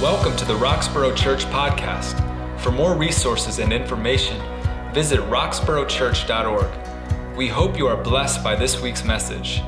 Welcome to the Roxborough Church Podcast. For more resources and information, visit roxboroughchurch.org. We hope you are blessed by this week's message.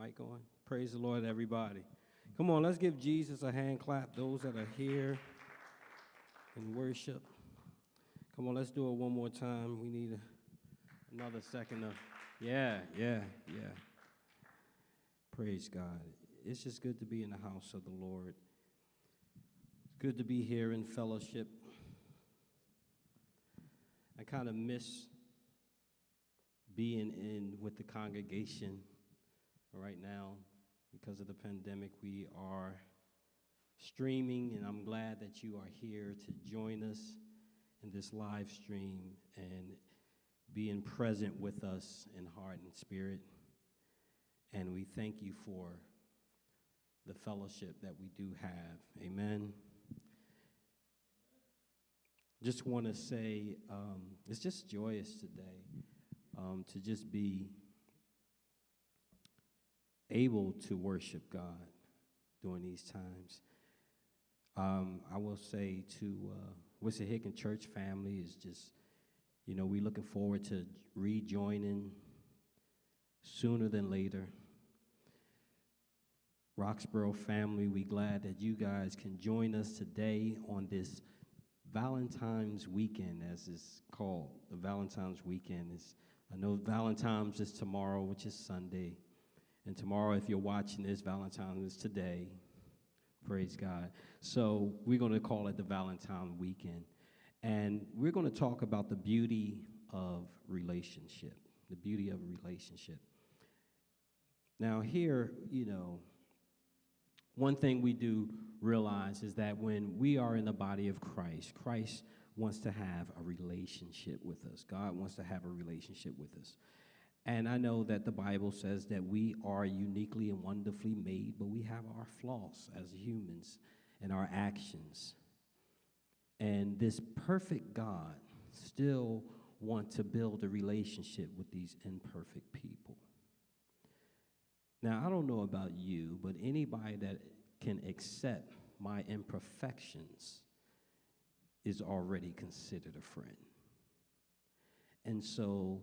Mic on? Praise the Lord, everybody. Come on, let's give Jesus a hand clap. Those that are here in worship. Come on, let's do it one more time. We need a, another second of, yeah, yeah, yeah. Praise God. It's just good to be in the house of the Lord. It's good to be here in fellowship. I kind of miss being in with the congregation right now because of the pandemic. We are streaming, and I'm glad that you are here to join us in this live stream and being present with us in heart and spirit. And we thank you for the fellowship that we do have. Amen. Just want to say um, it's just joyous today um, to just be able to worship God during these times. Um, I will say to uh, Wissahickon Church family is just, you know, we're looking forward to rejoining sooner than later. Roxborough family, we glad that you guys can join us today on this Valentine's weekend, as it's called. The Valentine's weekend is, I know Valentine's is tomorrow, which is Sunday. And tomorrow, if you're watching this, Valentine's is today. Praise God. So we're going to call it the Valentine weekend. And we're going to talk about the beauty of relationship. The beauty of relationship. Now, here, you know, one thing we do realize is that when we are in the body of Christ, Christ wants to have a relationship with us. God wants to have a relationship with us. And I know that the Bible says that we are uniquely and wonderfully made, but we have our flaws as humans and our actions. And this perfect God still wants to build a relationship with these imperfect people. Now, I don't know about you, but anybody that can accept my imperfections is already considered a friend. And so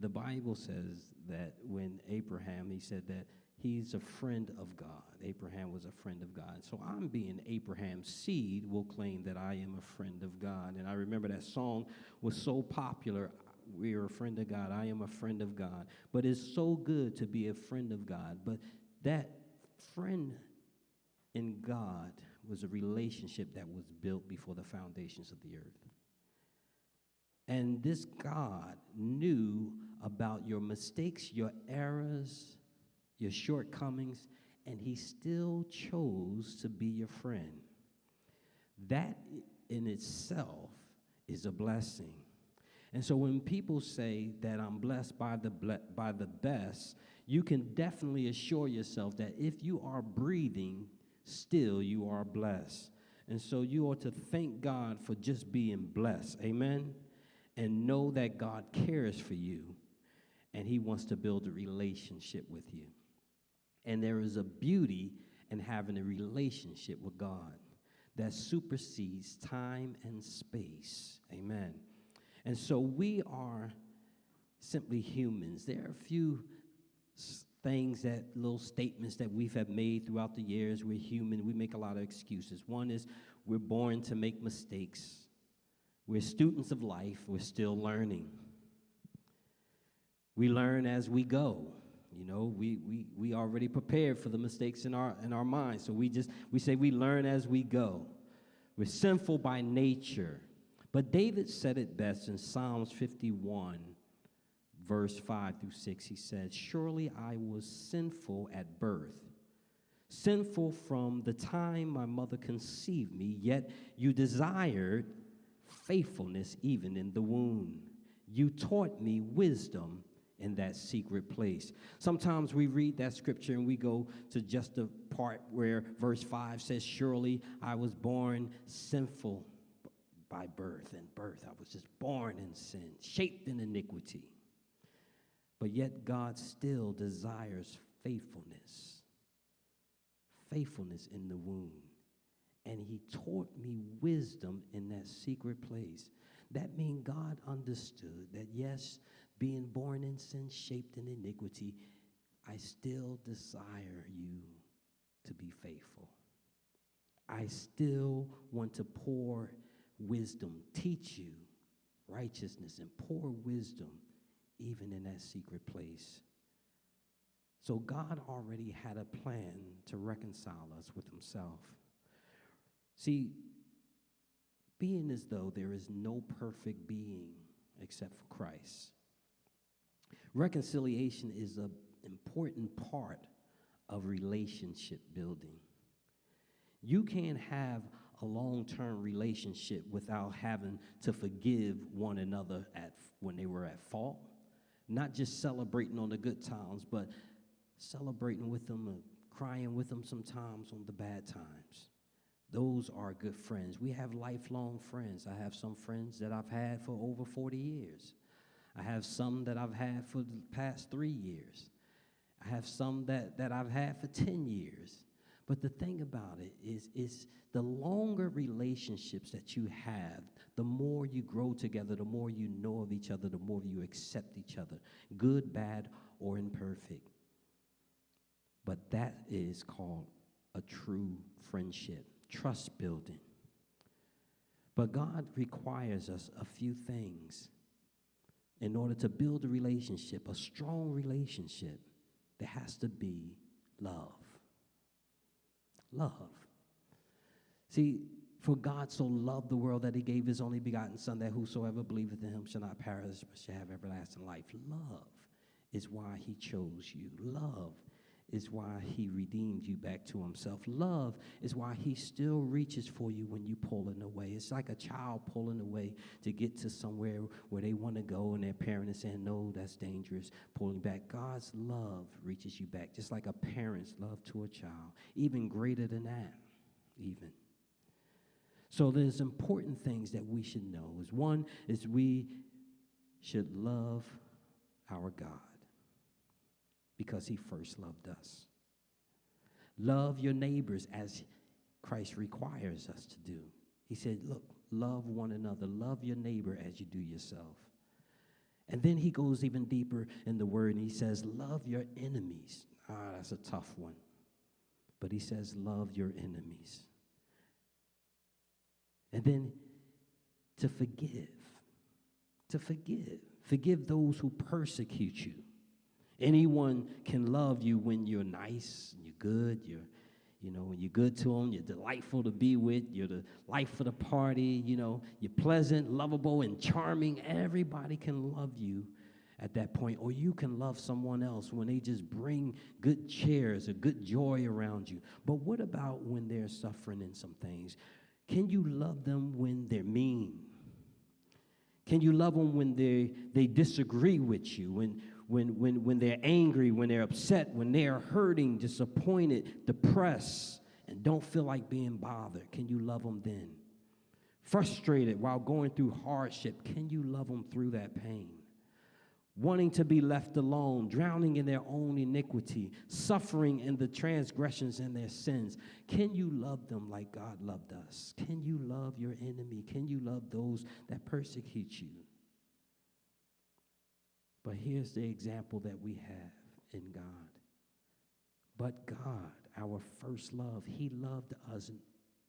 the Bible says that when Abraham, he said that he's a friend of God. Abraham was a friend of God. So I'm being Abraham's seed will claim that I am a friend of God. And I remember that song was so popular. We are a friend of God. I am a friend of God. But it's so good to be a friend of God. But that friend in God was a relationship that was built before the foundations of the earth. And this God knew about your mistakes, your errors, your shortcomings, and He still chose to be your friend. That in itself is a blessing. And so when people say that I'm blessed by the, ble- by the best, you can definitely assure yourself that if you are breathing, still you are blessed. And so you ought to thank God for just being blessed. Amen and know that God cares for you and He wants to build a relationship with you. And there is a beauty in having a relationship with God that supersedes time and space. Amen. And so we are simply humans. There are a few things that little statements that we've have made throughout the years. We're human. We make a lot of excuses. One is we're born to make mistakes. We're students of life. We're still learning. We learn as we go. You know, we, we, we already prepared for the mistakes in our, in our minds. So we just, we say we learn as we go. We're sinful by nature. But David said it best in Psalms 51, verse 5 through 6. He said, Surely I was sinful at birth, sinful from the time my mother conceived me, yet you desired faithfulness even in the womb. You taught me wisdom in that secret place. Sometimes we read that scripture and we go to just the part where verse 5 says, Surely I was born sinful by birth. And birth, I was just born in sin, shaped in iniquity. But yet God still desires faithfulness, faithfulness in the womb. And He taught me wisdom in that secret place. That means God understood that, yes, being born in sin, shaped in iniquity, I still desire you to be faithful. I still want to pour wisdom, teach you righteousness, and pour wisdom even in that secret place. So God already had a plan to reconcile us with Himself. See, being as though there is no perfect being except for Christ. Reconciliation is an important part of relationship building. You can't have a long term relationship without having to forgive one another at, when they were at fault. Not just celebrating on the good times, but celebrating with them and crying with them sometimes on the bad times. Those are good friends. We have lifelong friends. I have some friends that I've had for over 40 years. I have some that I've had for the past three years. I have some that, that I've had for 10 years. But the thing about it is, is the longer relationships that you have, the more you grow together, the more you know of each other, the more you accept each other, good, bad, or imperfect. But that is called a true friendship, trust building. But God requires us a few things in order to build a relationship, a strong relationship, there has to be love. Love. See, for God so loved the world that he gave his only begotten Son, that whosoever believeth in him shall not perish, but shall have everlasting life. Love is why he chose you. Love is why he redeemed you back to himself. Love is why he still reaches for you when you're pulling away. It's like a child pulling away to get to somewhere where they want to go, and their parent is saying, No, that's dangerous, pulling back. God's love reaches you back, just like a parent's love to a child, even greater than that, even. So there's important things that we should know. Is one is we should love our God because he first loved us. Love your neighbors as Christ requires us to do. He said, Look, love one another, love your neighbor as you do yourself. And then he goes even deeper in the word and he says, Love your enemies. Ah, that's a tough one. But he says, Love your enemies. And then to forgive, to forgive. Forgive those who persecute you. Anyone can love you when you're nice, and you're good, you're, you know, when you're good to them, you're delightful to be with, you're the life of the party, you know, you're pleasant, lovable, and charming. Everybody can love you at that point, or you can love someone else when they just bring good cheers or good joy around you. But what about when they're suffering in some things? Can you love them when they're mean? Can you love them when they, they disagree with you? When, when, when, when they're angry, when they're upset, when they're hurting, disappointed, depressed, and don't feel like being bothered? Can you love them then? Frustrated while going through hardship, can you love them through that pain? Wanting to be left alone, drowning in their own iniquity, suffering in the transgressions and their sins. Can you love them like God loved us? Can you love your enemy? Can you love those that persecute you? But here's the example that we have in God But God, our first love, He loved us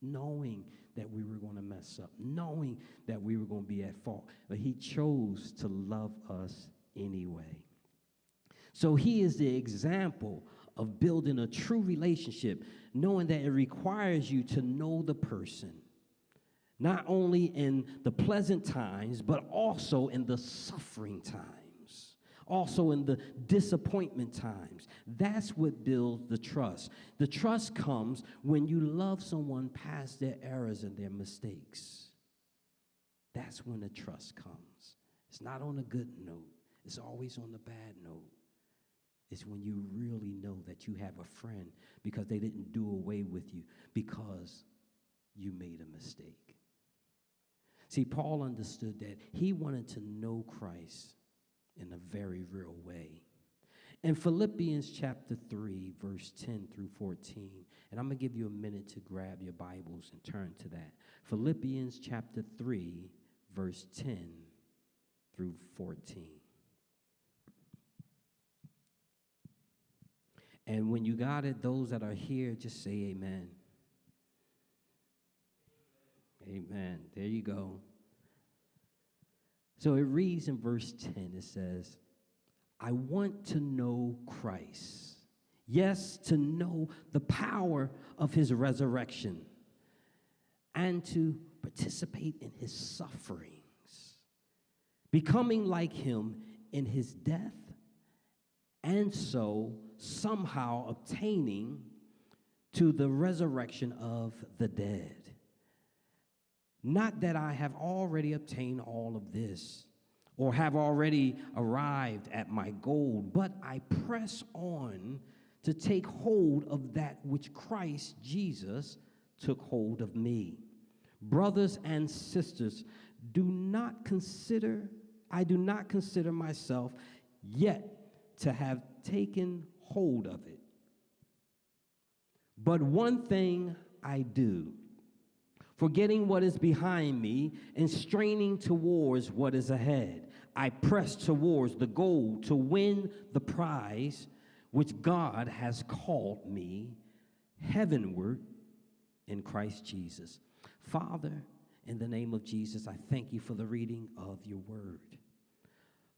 knowing that we were going to mess up, knowing that we were going to be at fault. But He chose to love us anyway. So He is the example of building a true relationship, knowing that it requires you to know the person, not only in the pleasant times, but also in the suffering times, also in the disappointment times. That's what builds the trust. The trust comes when you love someone past their errors and their mistakes. That's when the trust comes. It's not on a good note, it's always on the bad note It's when you really know that you have a friend because they didn't do away with you because you made a mistake. See, Paul understood that he wanted to know Christ in a very real way. In Philippians chapter 3, verse 10 through 14, and I'm going to give you a minute to grab your Bibles and turn to that. Philippians chapter 3, verse 10 through 14. And when you got it, those that are here, just say amen. Amen. There you go. So it reads in verse 10 it says, I want to know Christ. Yes, to know the power of his resurrection and to participate in his sufferings, becoming like him in his death, and so somehow obtaining to the resurrection of the dead. Not that I have already obtained all of this or have already arrived at my goal, but I press on to take hold of that which Christ Jesus took hold of me. Brothers and sisters, do not consider, I do not consider myself yet to have taken hold of it. But one thing I do, forgetting what is behind me and straining towards what is ahead, I press towards the goal to win the prize which God has called me heavenward in Christ Jesus. Father, in the name of Jesus, I thank you for the reading of your word.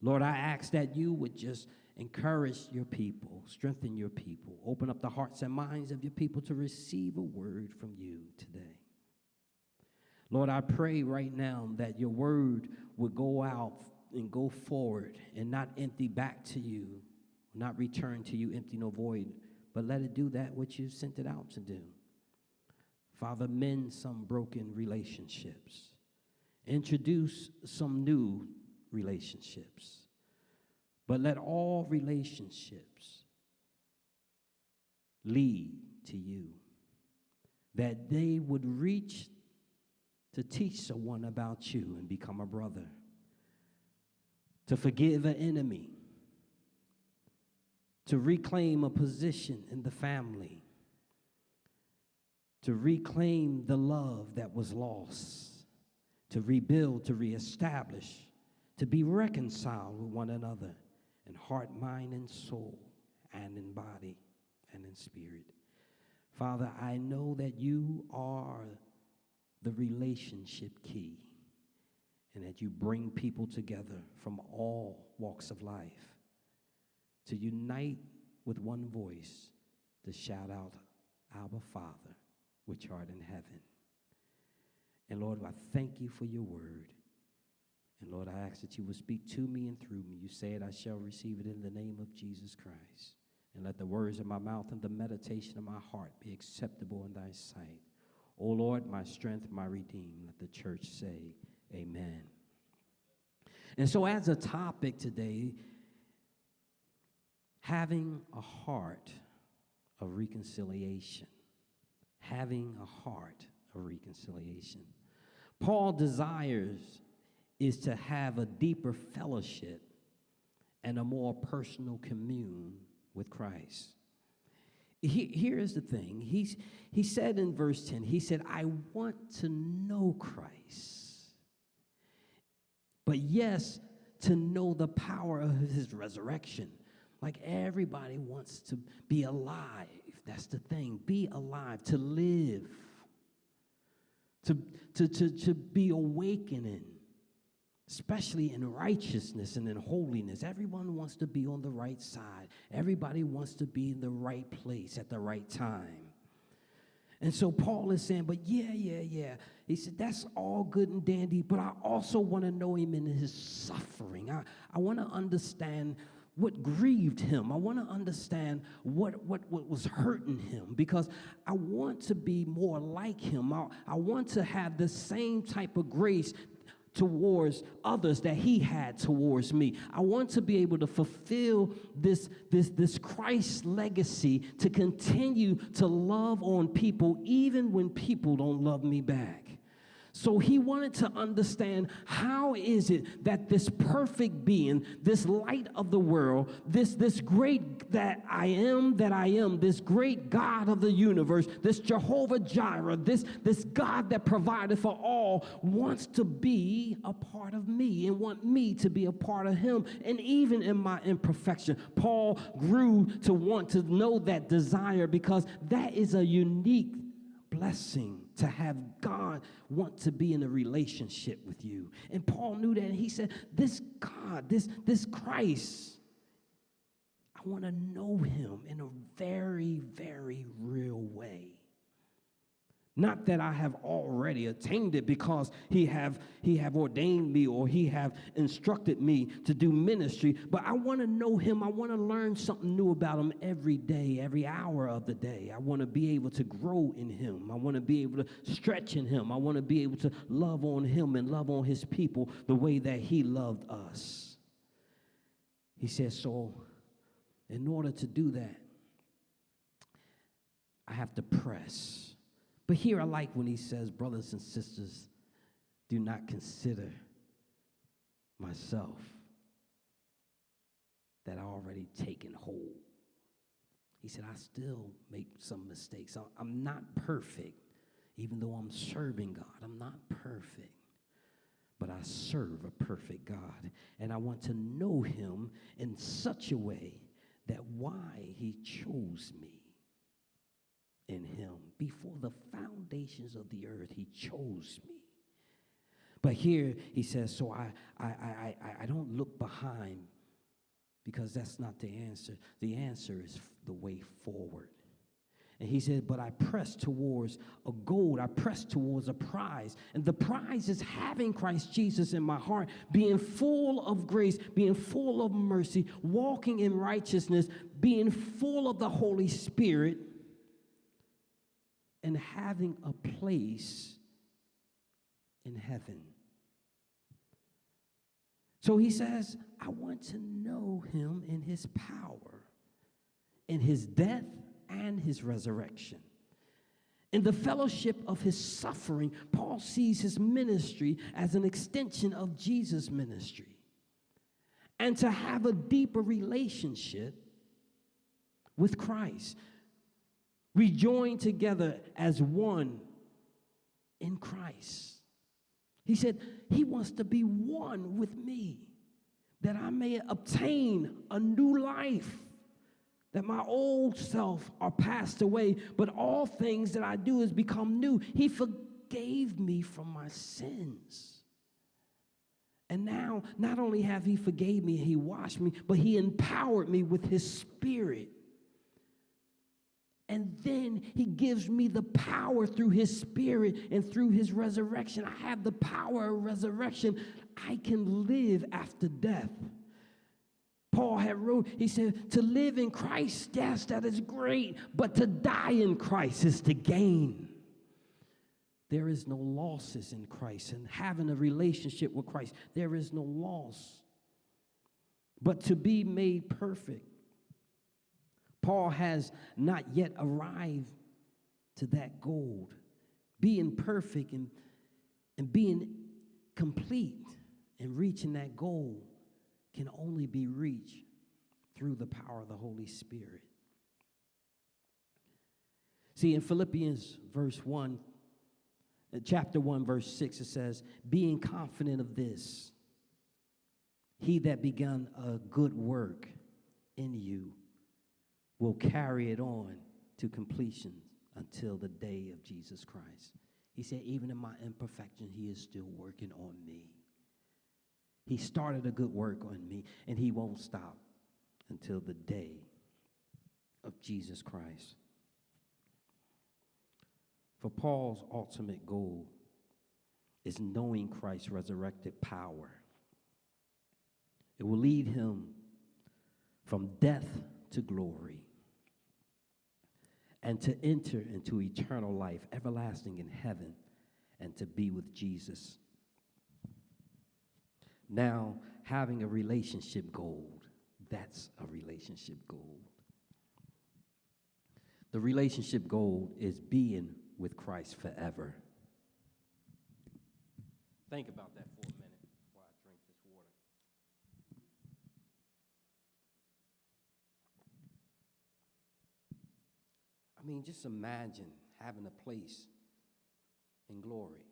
Lord, I ask that you would just Encourage your people, strengthen your people, open up the hearts and minds of your people to receive a word from you today. Lord, I pray right now that your word would go out and go forward and not empty back to you, not return to you empty nor void, but let it do that which you sent it out to do. Father, mend some broken relationships, introduce some new relationships. But let all relationships lead to you, that they would reach to teach someone about you and become a brother, to forgive an enemy, to reclaim a position in the family, to reclaim the love that was lost, to rebuild, to reestablish, to be reconciled with one another in heart, mind, and soul, and in body and in spirit. Father, I know that you are the relationship key and that you bring people together from all walks of life to unite with one voice to shout out, Abba Father, which art in heaven. And Lord, I thank you for your word. And Lord, I ask that you will speak to me and through me. You said, I shall receive it in the name of Jesus Christ. And let the words of my mouth and the meditation of my heart be acceptable in thy sight. O Lord, my strength, my redeemer. Let the church say, Amen. And so, as a topic today, having a heart of reconciliation. Having a heart of reconciliation. Paul desires is to have a deeper fellowship and a more personal commune with Christ. He, here's the thing. He's, he said in verse 10, he said, I want to know Christ. But yes, to know the power of his resurrection. Like everybody wants to be alive. That's the thing. Be alive, to live, to, to, to, to be awakening, especially in righteousness and in holiness. Everyone wants to be on the right side, everybody wants to be in the right place at the right time. And so Paul is saying, but yeah, yeah, yeah. He said, that's all good and dandy, but I also want to know him in his suffering. I, I want to understand what grieved him. I want to understand what, what, what was hurting him because I want to be more like him. I, I want to have the same type of grace towards others that he had towards me. I want to be able to fulfill this, this, this Christ legacy to continue to love on people even when people don't love me back. So he wanted to understand how is it that this perfect being, this light of the world, this, this great that I am that I am, this great God of the universe, this Jehovah Jireh, this, this God that provided for all, wants to be a part of me and want me to be a part of him. And even in my imperfection, Paul grew to want to know that desire because that is a unique blessing to have God want to be in a relationship with you. And Paul knew that. And he said, This God, this, this Christ, I want to know him in a very, very real way. Not that I have already attained it because he have, he have ordained me or he have instructed me to do ministry, but I want to know him. I want to learn something new about him every day, every hour of the day. I want to be able to grow in him. I want to be able to stretch in him. I want to be able to love on him and love on his people the way that he loved us. He says, so in order to do that, I have to press. But here I like when he says, Brothers and sisters, do not consider myself that I already taken hold. He said, I still make some mistakes. I'm not perfect, even though I'm serving God. I'm not perfect, but I serve a perfect God. And I want to know him in such a way that why he chose me in him. Before the foundations of the earth, he chose me. But here he says, so I, I, I, I, don't look behind because that's not the answer. The answer is the way forward. And he said, But I press towards a goal. I press towards a prize. And the prize is having Christ Jesus in my heart, being full of grace, being full of mercy, walking in righteousness, being full of the Holy Spirit, and having a place in heaven. So he says, I want to know him in his power, in his death and his resurrection. In the fellowship of his suffering, Paul sees his ministry as an extension of Jesus' ministry. And to have a deeper relationship with Christ. We join together as one in Christ. He said, He wants to be one with me, that I may obtain a new life, that my old self are passed away, but all things that I do is become new. He forgave me from my sins. And now, not only have He forgave me, He washed me, but He empowered me with His Spirit and then he gives me the power through his spirit and through his resurrection. I have the power of resurrection. I can live after death. Paul had wrote, he said, to live in Christ, yes, that is great, but to die in Christ is to gain. There is no losses in Christ, and having a relationship with Christ, there is no loss. But to be made perfect, Paul has not yet arrived to that goal. Being perfect and, and being complete and reaching that goal can only be reached through the power of the Holy Spirit. See, in Philippians verse 1, uh, chapter 1, verse 6, it says, Being confident of this, he that begun a good work in you will carry it on to completion until the day of Jesus Christ. He said, Even in my imperfection, He is still working on me. He started a good work on me, and He won't stop until the day of Jesus Christ. For Paul's ultimate goal is knowing Christ's resurrected power. It will lead him from death to glory and to enter into eternal life, everlasting in heaven, and to be with Jesus. Now, having a relationship gold, that's a relationship gold. The relationship gold is being with Christ forever. Think about that for a minute while I drink this water. I mean, just imagine having a place in glory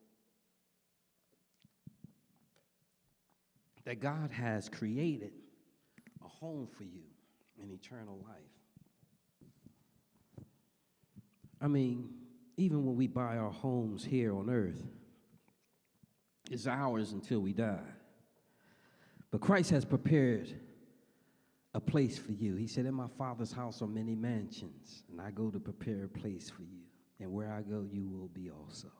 that God has created a home for you in eternal life. I mean, even when we buy our homes here on earth, it's ours until we die. But Christ has prepared a place for you. He said, In my Father's house are many mansions, and I go to prepare a place for you. And where I go, you will be also.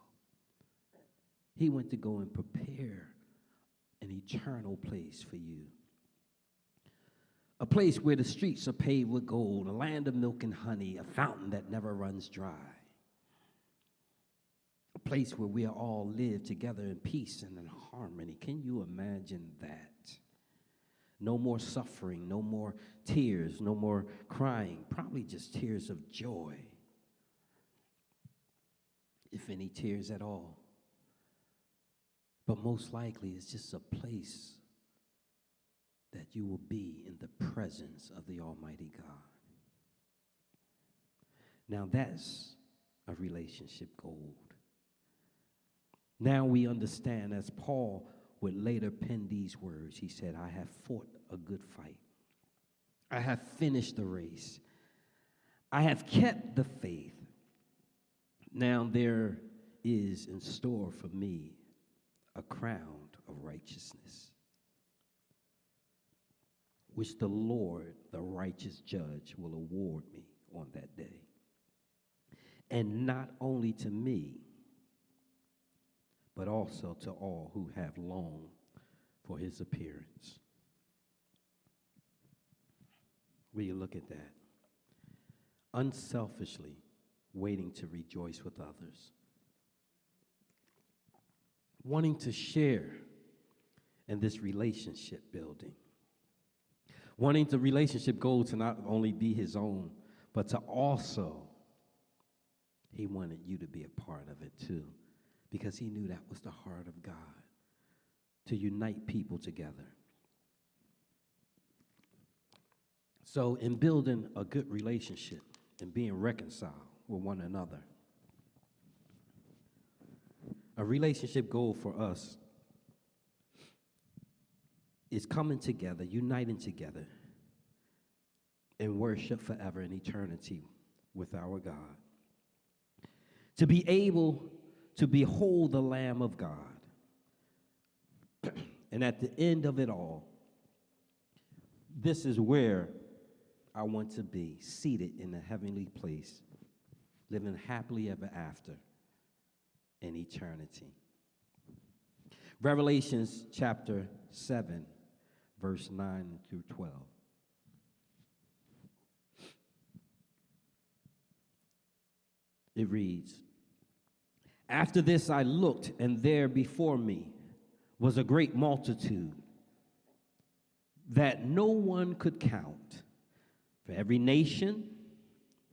He went to go and prepare an eternal place for you. A place where the streets are paved with gold, a land of milk and honey, a fountain that never runs dry. A place where we all live together in peace and in harmony. Can you imagine that? No more suffering, no more tears, no more crying, probably just tears of joy, if any tears at all. But most likely, it's just a place that you will be in the presence of the Almighty God. Now, that's a relationship gold. Now we understand, as Paul would later pen these words, he said, I have fought a good fight. I have finished the race. I have kept the faith. Now there is in store for me a crown of righteousness, which the Lord, the righteous judge, will award me on that day. And not only to me, but also to all who have longed for his appearance. Will you look at that? Unselfishly waiting to rejoice with others, wanting to share in this relationship building, wanting the relationship goal to not only be his own, but to also, he wanted you to be a part of it too because he knew that was the heart of God to unite people together. So, in building a good relationship and being reconciled with one another, a relationship goal for us is coming together, uniting together in worship forever in eternity with our God. To be able to behold the Lamb of God. and at the end of it all, this is where I want to be seated in the heavenly place, living happily ever after in eternity. Revelations chapter 7, verse 9 through 12. It reads, after this I looked, and there before me was a great multitude that no one could count, for every nation,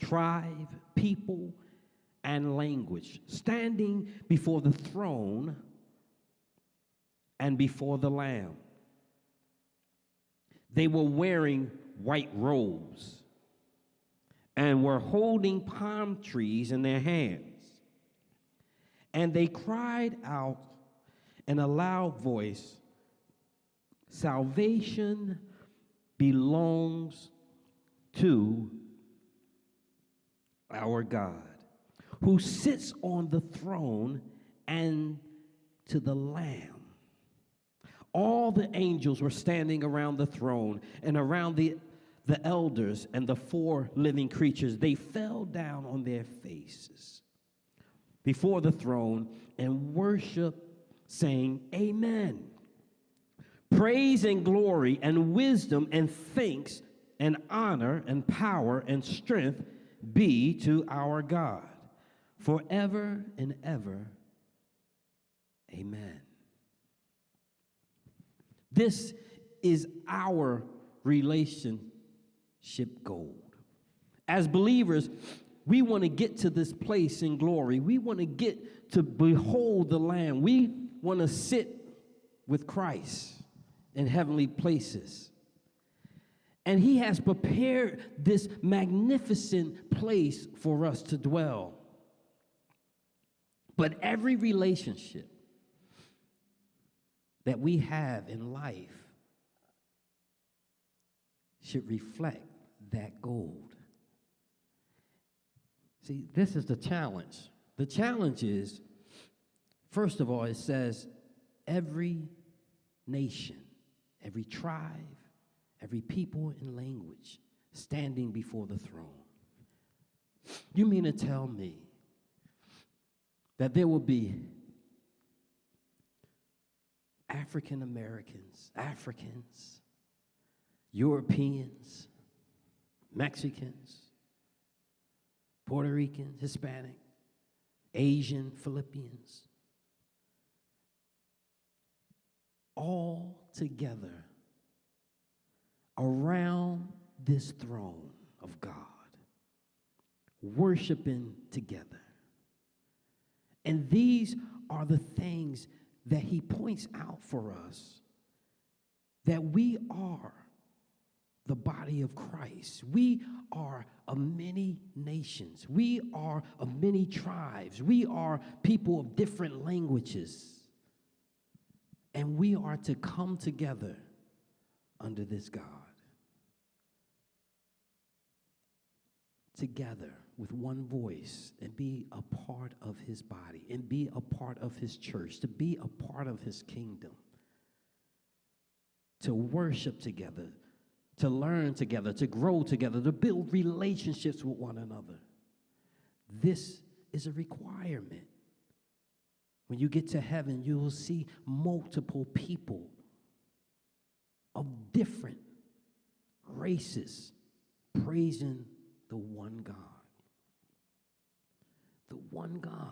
tribe, people, and language, standing before the throne and before the Lamb. They were wearing white robes and were holding palm trees in their hands. And they cried out in a loud voice Salvation belongs to our God, who sits on the throne and to the Lamb. All the angels were standing around the throne and around the, the elders and the four living creatures. They fell down on their faces before the throne and worship, saying, Amen. Praise and glory and wisdom and thanks and honor and power and strength be to our God forever and ever. Amen. This is our relationship gold. As believers, we want to get to this place in glory. We want to get to behold the Lamb. We want to sit with Christ in heavenly places. And He has prepared this magnificent place for us to dwell. But every relationship that we have in life should reflect that gold. See, this is the challenge. The challenge is, first of all, it says every nation, every tribe, every people and language standing before the throne. You mean to tell me that there will be African Americans, Africans, Europeans, Mexicans, Puerto Rican, Hispanic, Asian, Philippians, all together around this throne of God, worshiping together. And these are the things that he points out for us that we are the body of Christ. We are of many nations. We are of many tribes. We are people of different languages. And we are to come together under this God. Together with one voice and be a part of his body and be a part of his church, to be a part of his kingdom, to worship together, to learn together, to grow together, to build relationships with one another. This is a requirement. When you get to heaven, you will see multiple people of different races praising the one God the one God.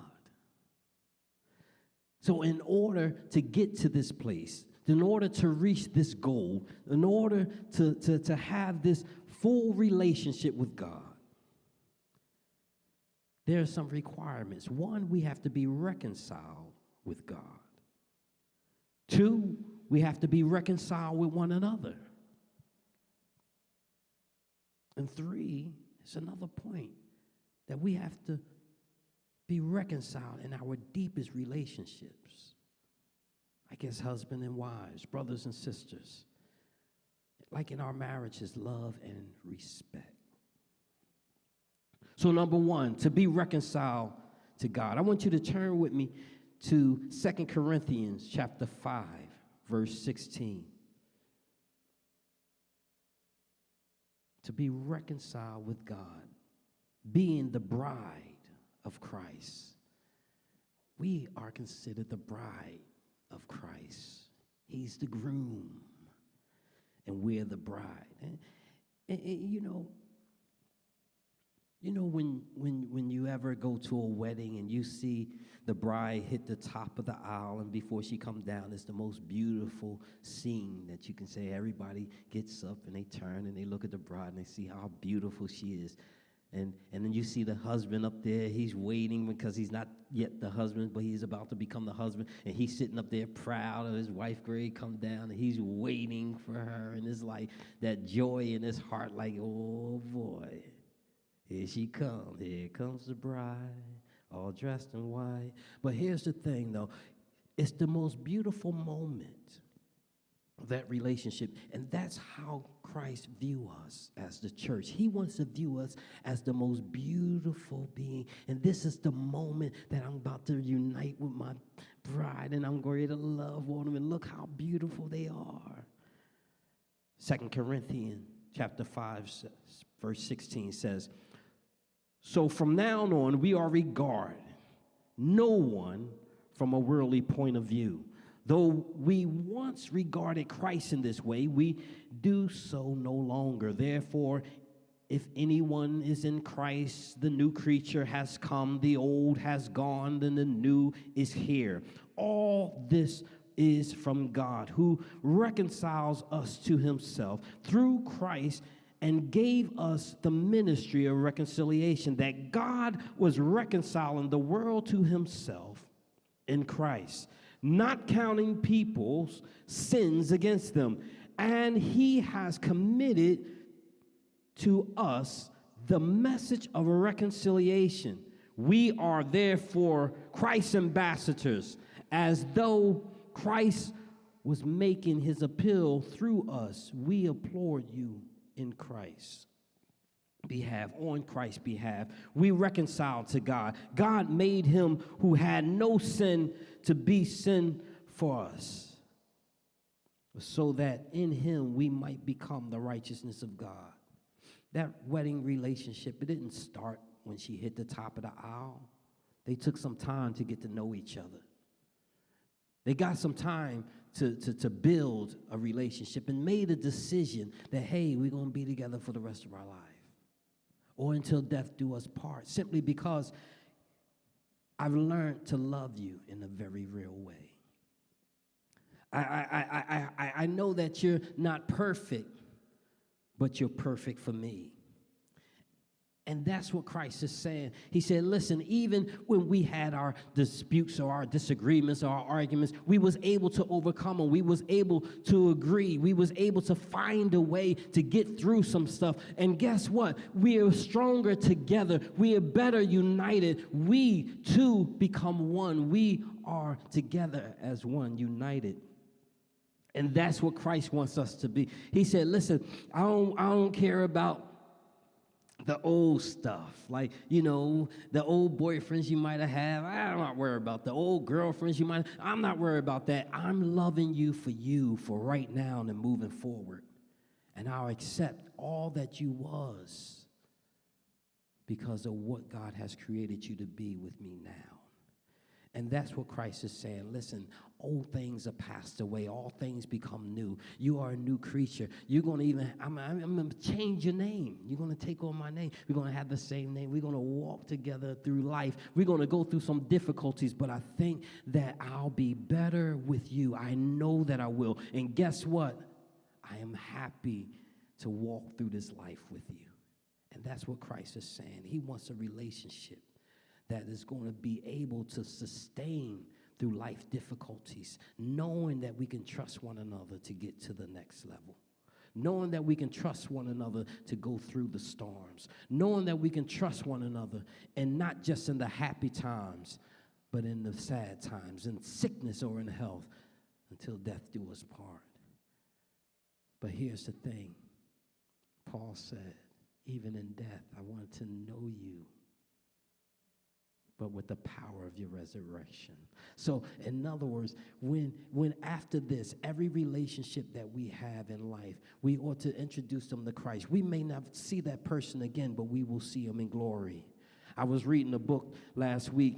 So, in order to get to this place, in order to reach this goal, in order to, to, to have this full relationship with God, there are some requirements. One, we have to be reconciled with God. Two, we have to be reconciled with one another. And three, it's another point that we have to be reconciled in our deepest relationships. I guess husband and wives, brothers and sisters. Like in our marriages, love and respect. So, number one, to be reconciled to God. I want you to turn with me to Second Corinthians chapter 5, verse 16. To be reconciled with God, being the bride of Christ. We are considered the bride of Christ. He's the groom, and we're the bride. And, and, and, you know, you know when when when you ever go to a wedding and you see the bride hit the top of the aisle and before she comes down, it's the most beautiful scene that you can say. Everybody gets up and they turn and they look at the bride and they see how beautiful she is. And, and then you see the husband up there. He's waiting because he's not yet the husband, but he's about to become the husband. And he's sitting up there proud of his wife, Greg, come down, and he's waiting for her. And it's like that joy in his heart, like, oh boy, here she comes. Here comes the bride, all dressed in white. But here's the thing, though it's the most beautiful moment that relationship. And that's how Christ view us as the church. He wants to view us as the most beautiful being. And this is the moment that I'm about to unite with my bride and I'm going to love on them. And look how beautiful they are. Second Corinthians chapter 5, verse 16 says, So from now on, we are regard no one from a worldly point of view. Though we once regarded Christ in this way, we do so no longer. Therefore, if anyone is in Christ, the new creature has come, the old has gone, then the new is here. All this is from God, who reconciles us to himself through Christ and gave us the ministry of reconciliation, that God was reconciling the world to himself in Christ not counting people's sins against them. And he has committed to us the message of reconciliation. We are therefore Christ's ambassadors, as though Christ was making his appeal through us. We applaud you in Christ behalf, on Christ's behalf. We reconciled to God. God made him who had no sin to be sin for us, so that in him we might become the righteousness of God. That wedding relationship, it didn't start when she hit the top of the aisle. They took some time to get to know each other. They got some time to, to, to build a relationship and made a decision that, hey, we're going to be together for the rest of our life or until death do us part, simply because I've learned to love you in a very real way. I, I, I, I, I know that you're not perfect, but you're perfect for me. And that's what Christ is saying. He said, listen, even when we had our disputes or our disagreements or our arguments, we was able to overcome them. We was able to agree. We was able to find a way to get through some stuff. And guess what? We are stronger together. We are better united. We too become one. We are together as one, united. And that's what Christ wants us to be. He said, listen, I don't, I don't care about the old stuff, like, you know, the old boyfriends you might have had. Ah, I'm not worried about the old girlfriends you might I'm not worried about that. I'm loving you for you for right now and moving forward. And I'll accept all that you was because of what God has created you to be with me now. And that's what Christ is saying. Listen, old things are passed away, all things become new. You are a new creature. You're going to even, I'm, I'm, I'm going to change your name. You're going to take on my name. We're going to have the same name. We're going to walk together through life. We're going to go through some difficulties, but I think that I'll be better with you. I know that I will. And guess what? I am happy to walk through this life with you. And that's what Christ is saying. He wants a relationship that is going to be able to sustain through life difficulties, knowing that we can trust one another to get to the next level. Knowing that we can trust one another to go through the storms. Knowing that we can trust one another and not just in the happy times, but in the sad times, in sickness or in health, until death do us part. But here's the thing Paul said, even in death, I want to know you but with the power of your resurrection. So, in other words, when when after this, every relationship that we have in life, we ought to introduce them to Christ. We may not see that person again, but we will see him in glory. I was reading a book last week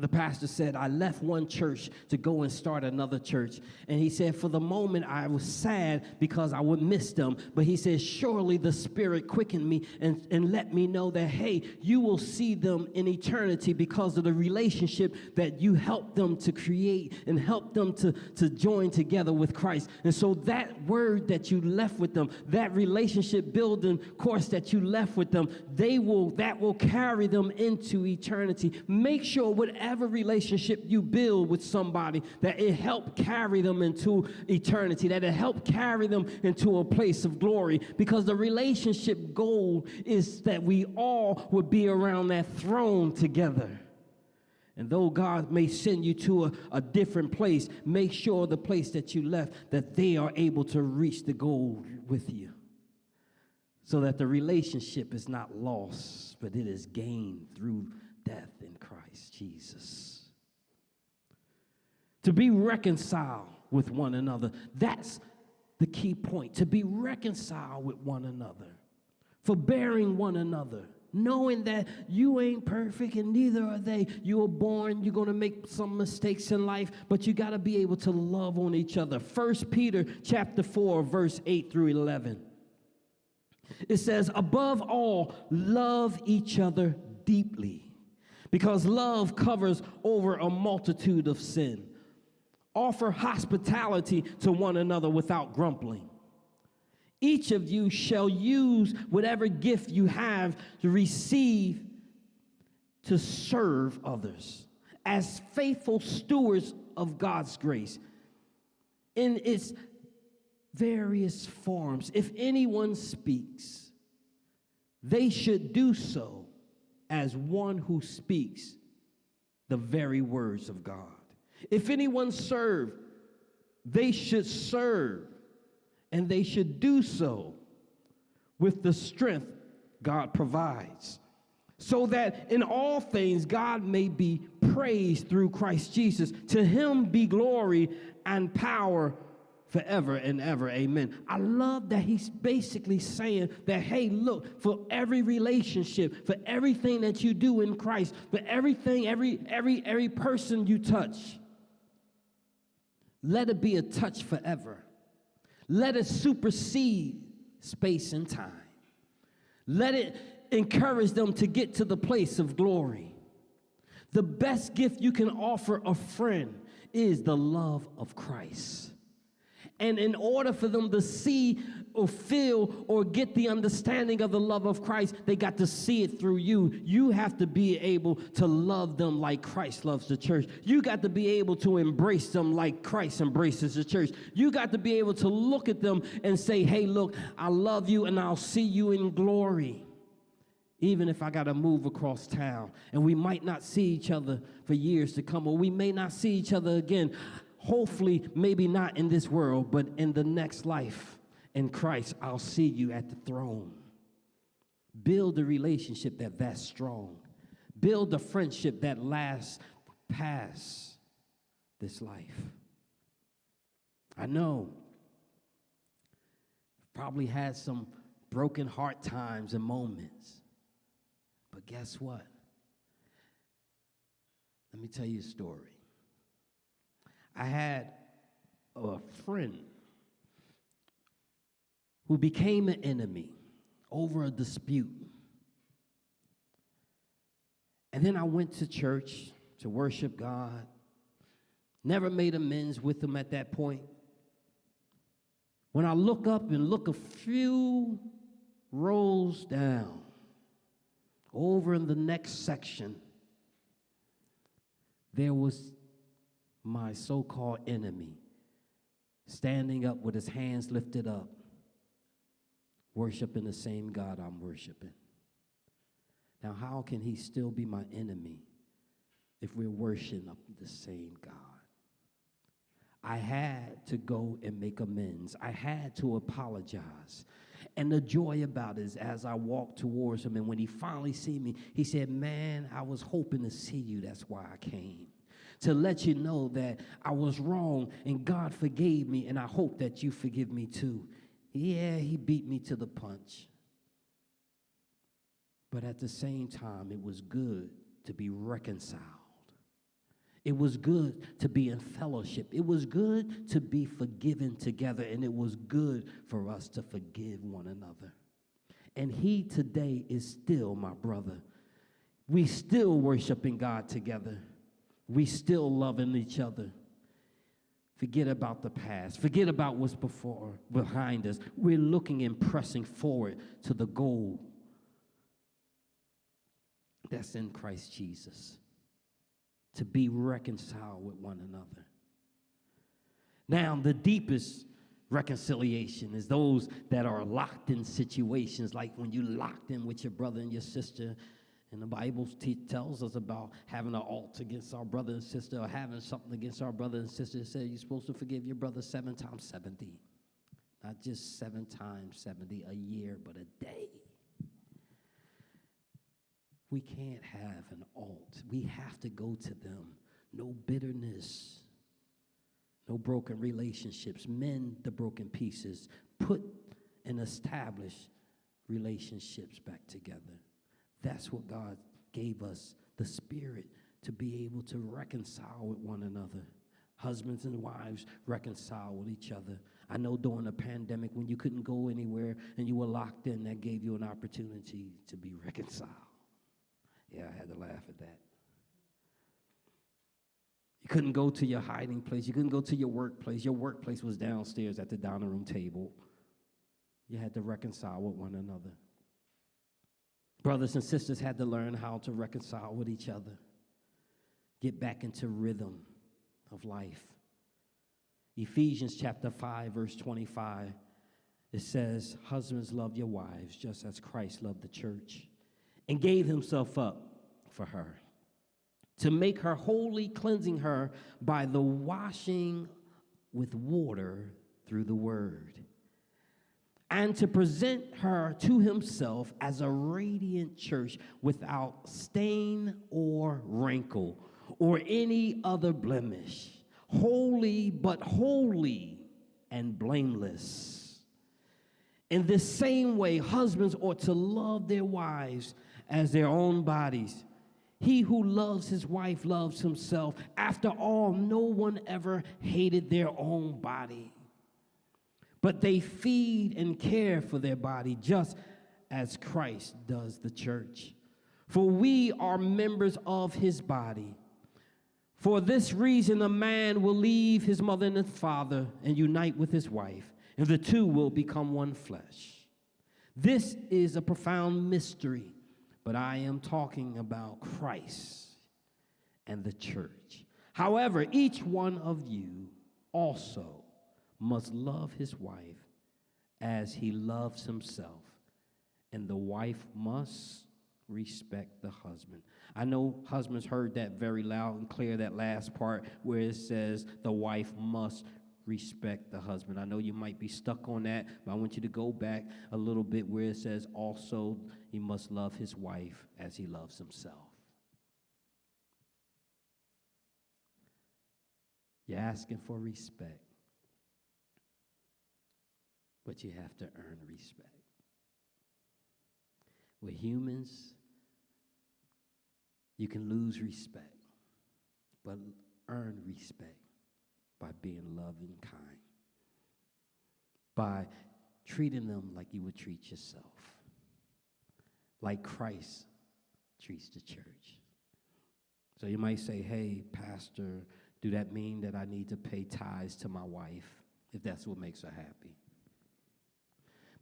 the pastor said, I left one church to go and start another church. And he said, For the moment, I was sad because I would miss them. But he said, Surely the Spirit quickened me and, and let me know that, hey, you will see them in eternity because of the relationship that you helped them to create and help them to, to join together with Christ. And so that word that you left with them, that relationship building course that you left with them, they will, that will carry them into eternity. Make sure whatever whatever relationship you build with somebody, that it help carry them into eternity, that it help carry them into a place of glory. Because the relationship goal is that we all would be around that throne together. And though God may send you to a, a different place, make sure the place that you left, that they are able to reach the goal with you. So that the relationship is not lost, but it is gained through death in Christ Jesus. To be reconciled with one another. That's the key point. To be reconciled with one another. Forbearing one another knowing that you ain't perfect and neither are they. You were born, you're going to make some mistakes in life, but you got to be able to love on each other. First Peter chapter 4 verse 8 through 11. It says, "Above all, love each other deeply, because love covers over a multitude of sin. Offer hospitality to one another without grumbling." Each of you shall use whatever gift you have to receive to serve others as faithful stewards of God's grace in its various forms. If anyone speaks, they should do so as one who speaks the very words of God. If anyone serve, they should serve and they should do so with the strength God provides, so that in all things God may be praised through Christ Jesus. To him be glory and power forever and ever. Amen. I love that he's basically saying that, hey, look, for every relationship, for everything that you do in Christ, for everything, every every every person you touch, let it be a touch forever. Let it supersede space and time. Let it encourage them to get to the place of glory. The best gift you can offer a friend is the love of Christ. And in order for them to see or feel or get the understanding of the love of Christ, they got to see it through you. You have to be able to love them like Christ loves the church. You got to be able to embrace them like Christ embraces the church. You got to be able to look at them and say, hey, look, I love you and I'll see you in glory. Even if I got to move across town and we might not see each other for years to come, or we may not see each other again. Hopefully, maybe not in this world, but in the next life in Christ, I'll see you at the throne. Build a relationship that that's strong. Build a friendship that lasts past this life. I know probably had some broken heart times and moments. But guess what? Let me tell you a story. I had a friend who became an enemy over a dispute. And then I went to church to worship God. Never made amends with him at that point. When I look up and look a few rows down, over in the next section, there was my so called enemy standing up with his hands lifted up worshiping the same God I'm worshiping. Now, how can he still be my enemy if we're worshiping the same God? I had to go and make amends. I had to apologize. And the joy about it is as I walked towards him, and when he finally see me, he said, Man, I was hoping to see you. That's why I came. To let you know that I was wrong and God forgave me, and I hope that you forgive me too. Yeah, he beat me to the punch. But at the same time, it was good to be reconciled. It was good to be in fellowship. It was good to be forgiven together. And it was good for us to forgive one another. And he today is still my brother. We still worshiping God together. We still loving each other. Forget about the past. Forget about what's before, behind us. We're looking and pressing forward to the goal that's in Christ Jesus to be reconciled with one another. Now, the deepest reconciliation is those that are locked in situations like when you locked in with your brother and your sister And the Bible te- tells us about having an alt against our brother and sister or having something against our brother and sister. It says you're supposed to forgive your brother seven times 70. Not just seven times 70 a year, but a day. We can't have an alt. We have to go to them. No bitterness, no broken relationships. Mend the broken pieces. Put and establish relationships back together. That's what God gave us the Spirit to be able to reconcile with one another. Husbands and wives reconcile with each other. I know during the pandemic, when you couldn't go anywhere and you were locked in, that gave you an opportunity to be reconciled. Yeah, I had to laugh at that. You couldn't go to your hiding place. You couldn't go to your workplace. Your workplace was downstairs at the dining room table. You had to reconcile with one another. Brothers and sisters had to learn how to reconcile with each other, get back into rhythm of life. Ephesians chapter 5, verse 25, it says, Husbands, love your wives just as Christ loved the church and gave himself up for her to make her holy, cleansing her by the washing with water through the word and to present her to himself as a radiant church without stain or wrinkle or any other blemish, holy but holy and blameless. In this same way, husbands ought to love their wives as their own bodies. He who loves his wife loves himself. After all, no one ever hated their own body but they feed and care for their body just as Christ does the church. For we are members of his body. For this reason, a man will leave his mother and his father and unite with his wife, and the two will become one flesh. This is a profound mystery, but I am talking about Christ and the church. However, each one of you also must love his wife as he loves himself, and the wife must respect the husband. I know husbands heard that very loud and clear, that last part where it says the wife must respect the husband. I know you might be stuck on that, but I want you to go back a little bit where it says also he must love his wife as he loves himself. You're asking for respect but you have to earn respect. With humans, you can lose respect, but earn respect by being loving, kind, by treating them like you would treat yourself, like Christ treats the church. So you might say, hey, Pastor, do that mean that I need to pay tithes to my wife if that's what makes her happy?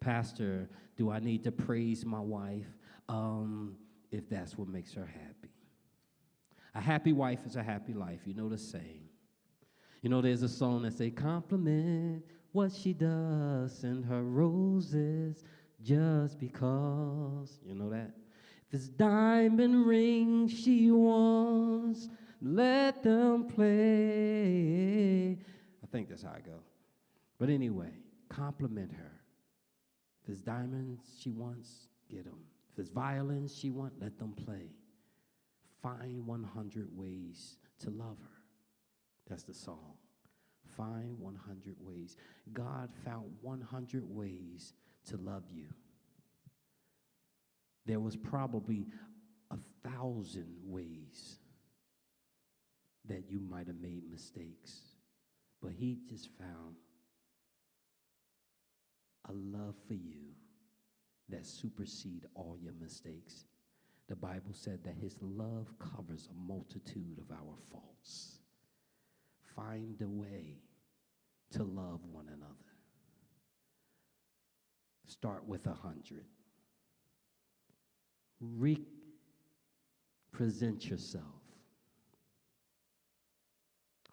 Pastor, do I need to praise my wife um, if that's what makes her happy? A happy wife is a happy life. You know the saying. You know, there's a song that say, compliment what she does and her roses just because. You know that? If it's diamond rings she wants, let them play. I think that's how I go. But anyway, compliment her. If it's diamonds she wants, get them. If it's violins she wants, let them play. Find 100 ways to love her. That's the song. Find 100 ways. God found 100 ways to love you. There was probably a thousand ways that you might have made mistakes, but He just found a love for you that supersede all your mistakes. The Bible said that his love covers a multitude of our faults. Find a way to love one another. Start with a hundred. Represent yourself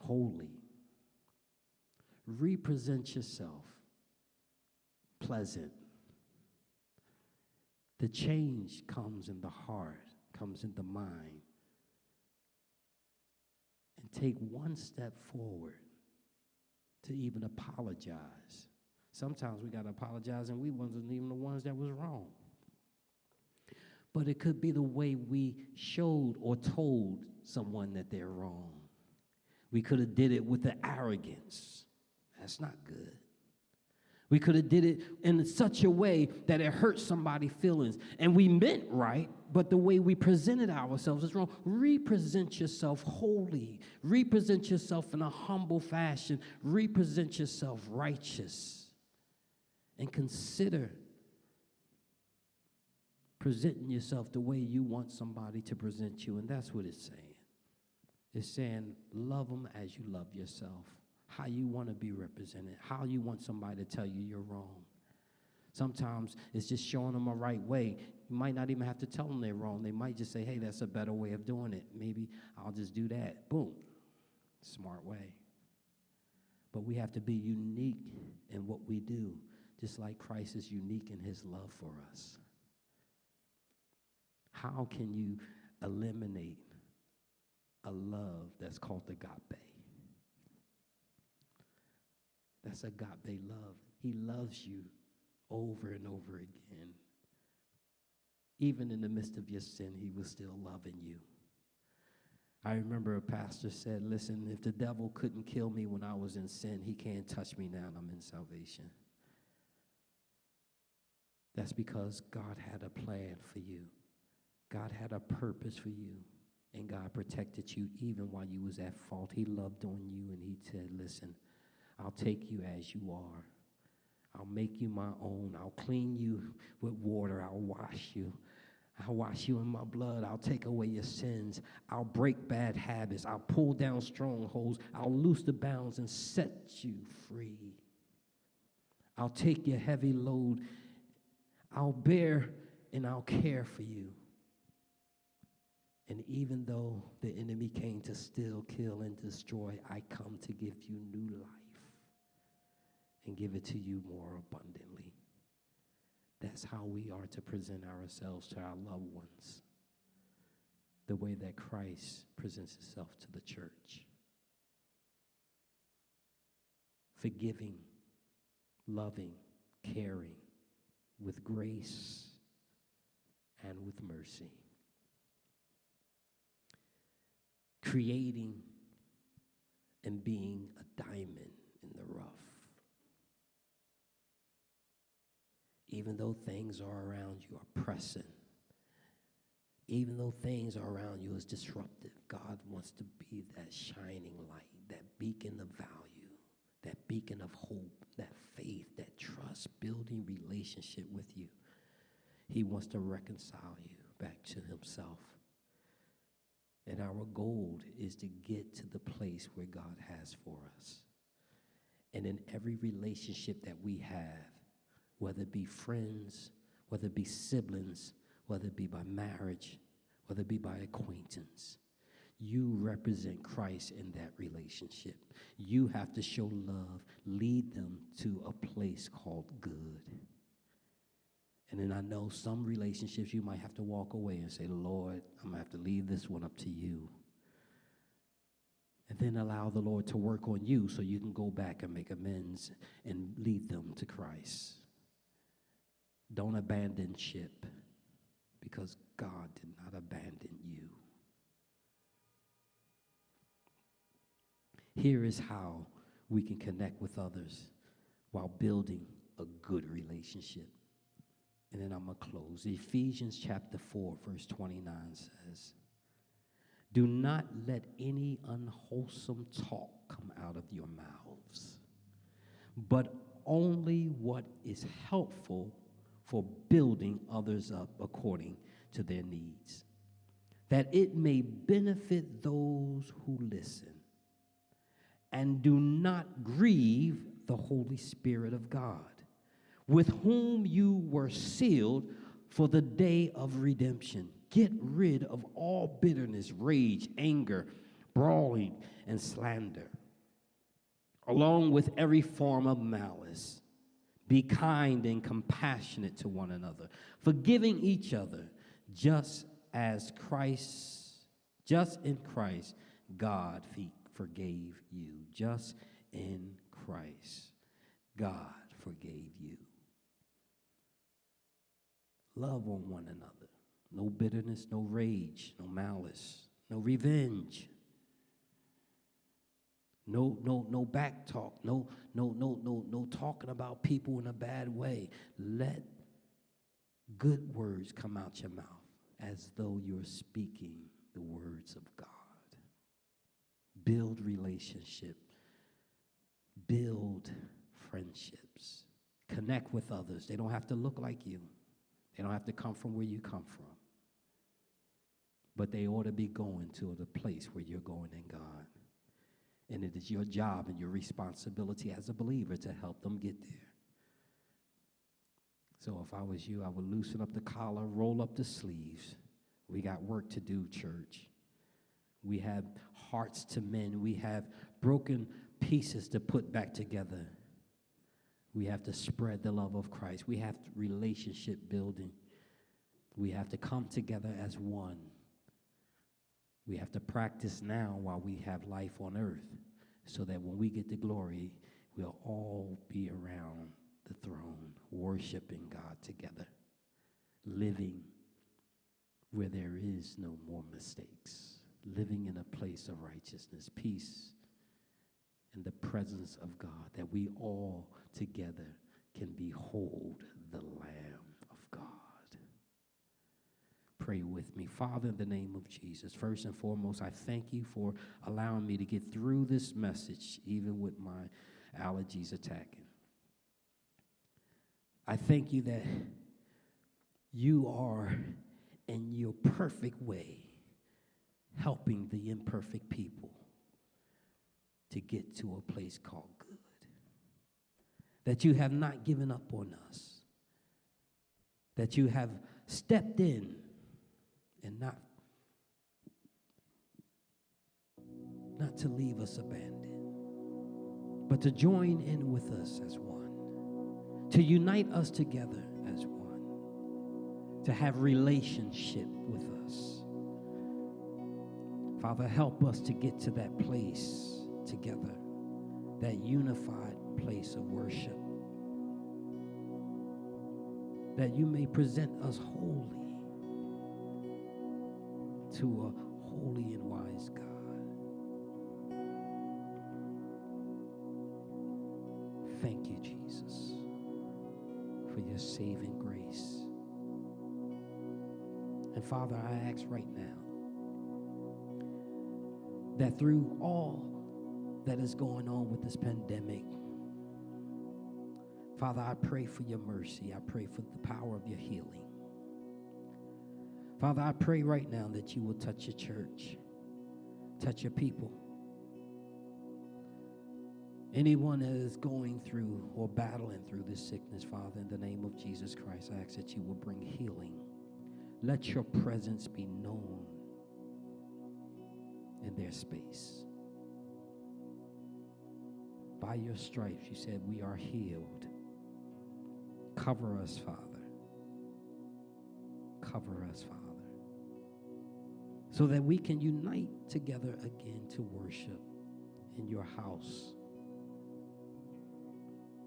holy. Represent yourself pleasant. The change comes in the heart comes in the mind and take one step forward to even apologize. Sometimes we got to apologize and we wasn't even the ones that was wrong. But it could be the way we showed or told someone that they're wrong. We could have did it with the arrogance. That's not good. We could have did it in such a way that it hurt somebody's feelings. And we meant right, but the way we presented ourselves is wrong. Represent yourself holy. Represent yourself in a humble fashion. Represent yourself righteous. And consider presenting yourself the way you want somebody to present you. And that's what it's saying. It's saying, love them as you love yourself how you want to be represented, how you want somebody to tell you you're wrong. Sometimes it's just showing them a right way. You might not even have to tell them they're wrong. They might just say, hey, that's a better way of doing it. Maybe I'll just do that. Boom. Smart way. But we have to be unique in what we do, just like Christ is unique in his love for us. How can you eliminate a love that's called agape? That's agape love. He loves you over and over again. Even in the midst of your sin, he was still loving you. I remember a pastor said, Listen, if the devil couldn't kill me when I was in sin, he can't touch me now I'm in salvation. That's because God had a plan for you. God had a purpose for you. And God protected you even while you was at fault. He loved on you and he said, Listen, I'll take you as you are. I'll make you my own. I'll clean you with water. I'll wash you. I'll wash you in my blood. I'll take away your sins. I'll break bad habits. I'll pull down strongholds. I'll loose the bounds and set you free. I'll take your heavy load. I'll bear and I'll care for you. And even though the enemy came to steal, kill, and destroy, I come to give you new life and give it to you more abundantly. That's how we are to present ourselves to our loved ones, the way that Christ presents himself to the church. Forgiving, loving, caring, with grace and with mercy. Creating and being a diamond in the rough. Even though things are around you are pressing, even though things are around you is disruptive, God wants to be that shining light, that beacon of value, that beacon of hope, that faith, that trust, building relationship with you. He wants to reconcile you back to himself. And our goal is to get to the place where God has for us. And in every relationship that we have, whether it be friends, whether it be siblings, whether it be by marriage, whether it be by acquaintance. You represent Christ in that relationship. You have to show love, lead them to a place called good. And then I know some relationships you might have to walk away and say, Lord, I'm going to have to leave this one up to you. And then allow the Lord to work on you so you can go back and make amends and lead them to Christ. Don't abandon ship because God did not abandon you. Here is how we can connect with others while building a good relationship. And then I'm going to close. Ephesians chapter 4, verse 29 says, Do not let any unwholesome talk come out of your mouths, but only what is helpful for building others up according to their needs, that it may benefit those who listen. And do not grieve the Holy Spirit of God, with whom you were sealed for the day of redemption. Get rid of all bitterness, rage, anger, brawling, and slander, along with every form of malice be kind and compassionate to one another, forgiving each other, just as Christ, just in Christ, God forgave you. Just in Christ, God forgave you. Love on one another. No bitterness, no rage, no malice, no revenge. No, no, no back talk. No, no, no, no, no talking about people in a bad way. Let good words come out your mouth as though you're speaking the words of God. Build relationship. Build friendships. Connect with others. They don't have to look like you. They don't have to come from where you come from. But they ought to be going to the place where you're going in God. And it is your job and your responsibility as a believer to help them get there. So if I was you, I would loosen up the collar, roll up the sleeves. We got work to do, church. We have hearts to mend. We have broken pieces to put back together. We have to spread the love of Christ. We have relationship building. We have to come together as one. We have to practice now while we have life on earth so that when we get to glory, we'll all be around the throne, worshiping God together, living where there is no more mistakes, living in a place of righteousness, peace, in the presence of God, that we all together can behold the Lamb. Pray with me. Father, in the name of Jesus, first and foremost, I thank you for allowing me to get through this message, even with my allergies attacking. I thank you that you are in your perfect way helping the imperfect people to get to a place called good. That you have not given up on us. That you have stepped in and not not to leave us abandoned, but to join in with us as one, to unite us together as one, to have relationship with us. Father, help us to get to that place together, that unified place of worship, that you may present us wholly to a holy and wise God. Thank you, Jesus, for your saving grace. And Father, I ask right now that through all that is going on with this pandemic. Father, I pray for your mercy. I pray for the power of your healing. Father, I pray right now that you will touch your church, touch your people. Anyone that is going through or battling through this sickness, Father, in the name of Jesus Christ, I ask that you will bring healing. Let your presence be known in their space. By your stripes, you said, we are healed. Cover us, Father. Cover us, Father. So that we can unite together again to worship in your house.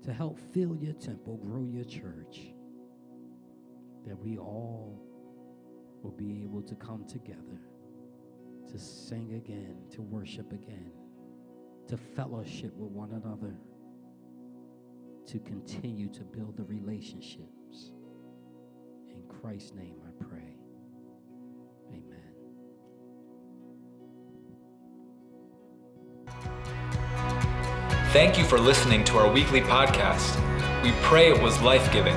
To help fill your temple, grow your church. That we all will be able to come together to sing again, to worship again to fellowship with one another, to continue to build the relationships. In Christ's name I pray. Thank you for listening to our weekly podcast. We pray it was life giving.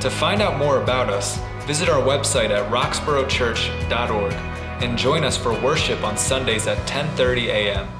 To find out more about us, visit our website at roxboroughchurch.org and join us for worship on Sundays at 10:30 a.m.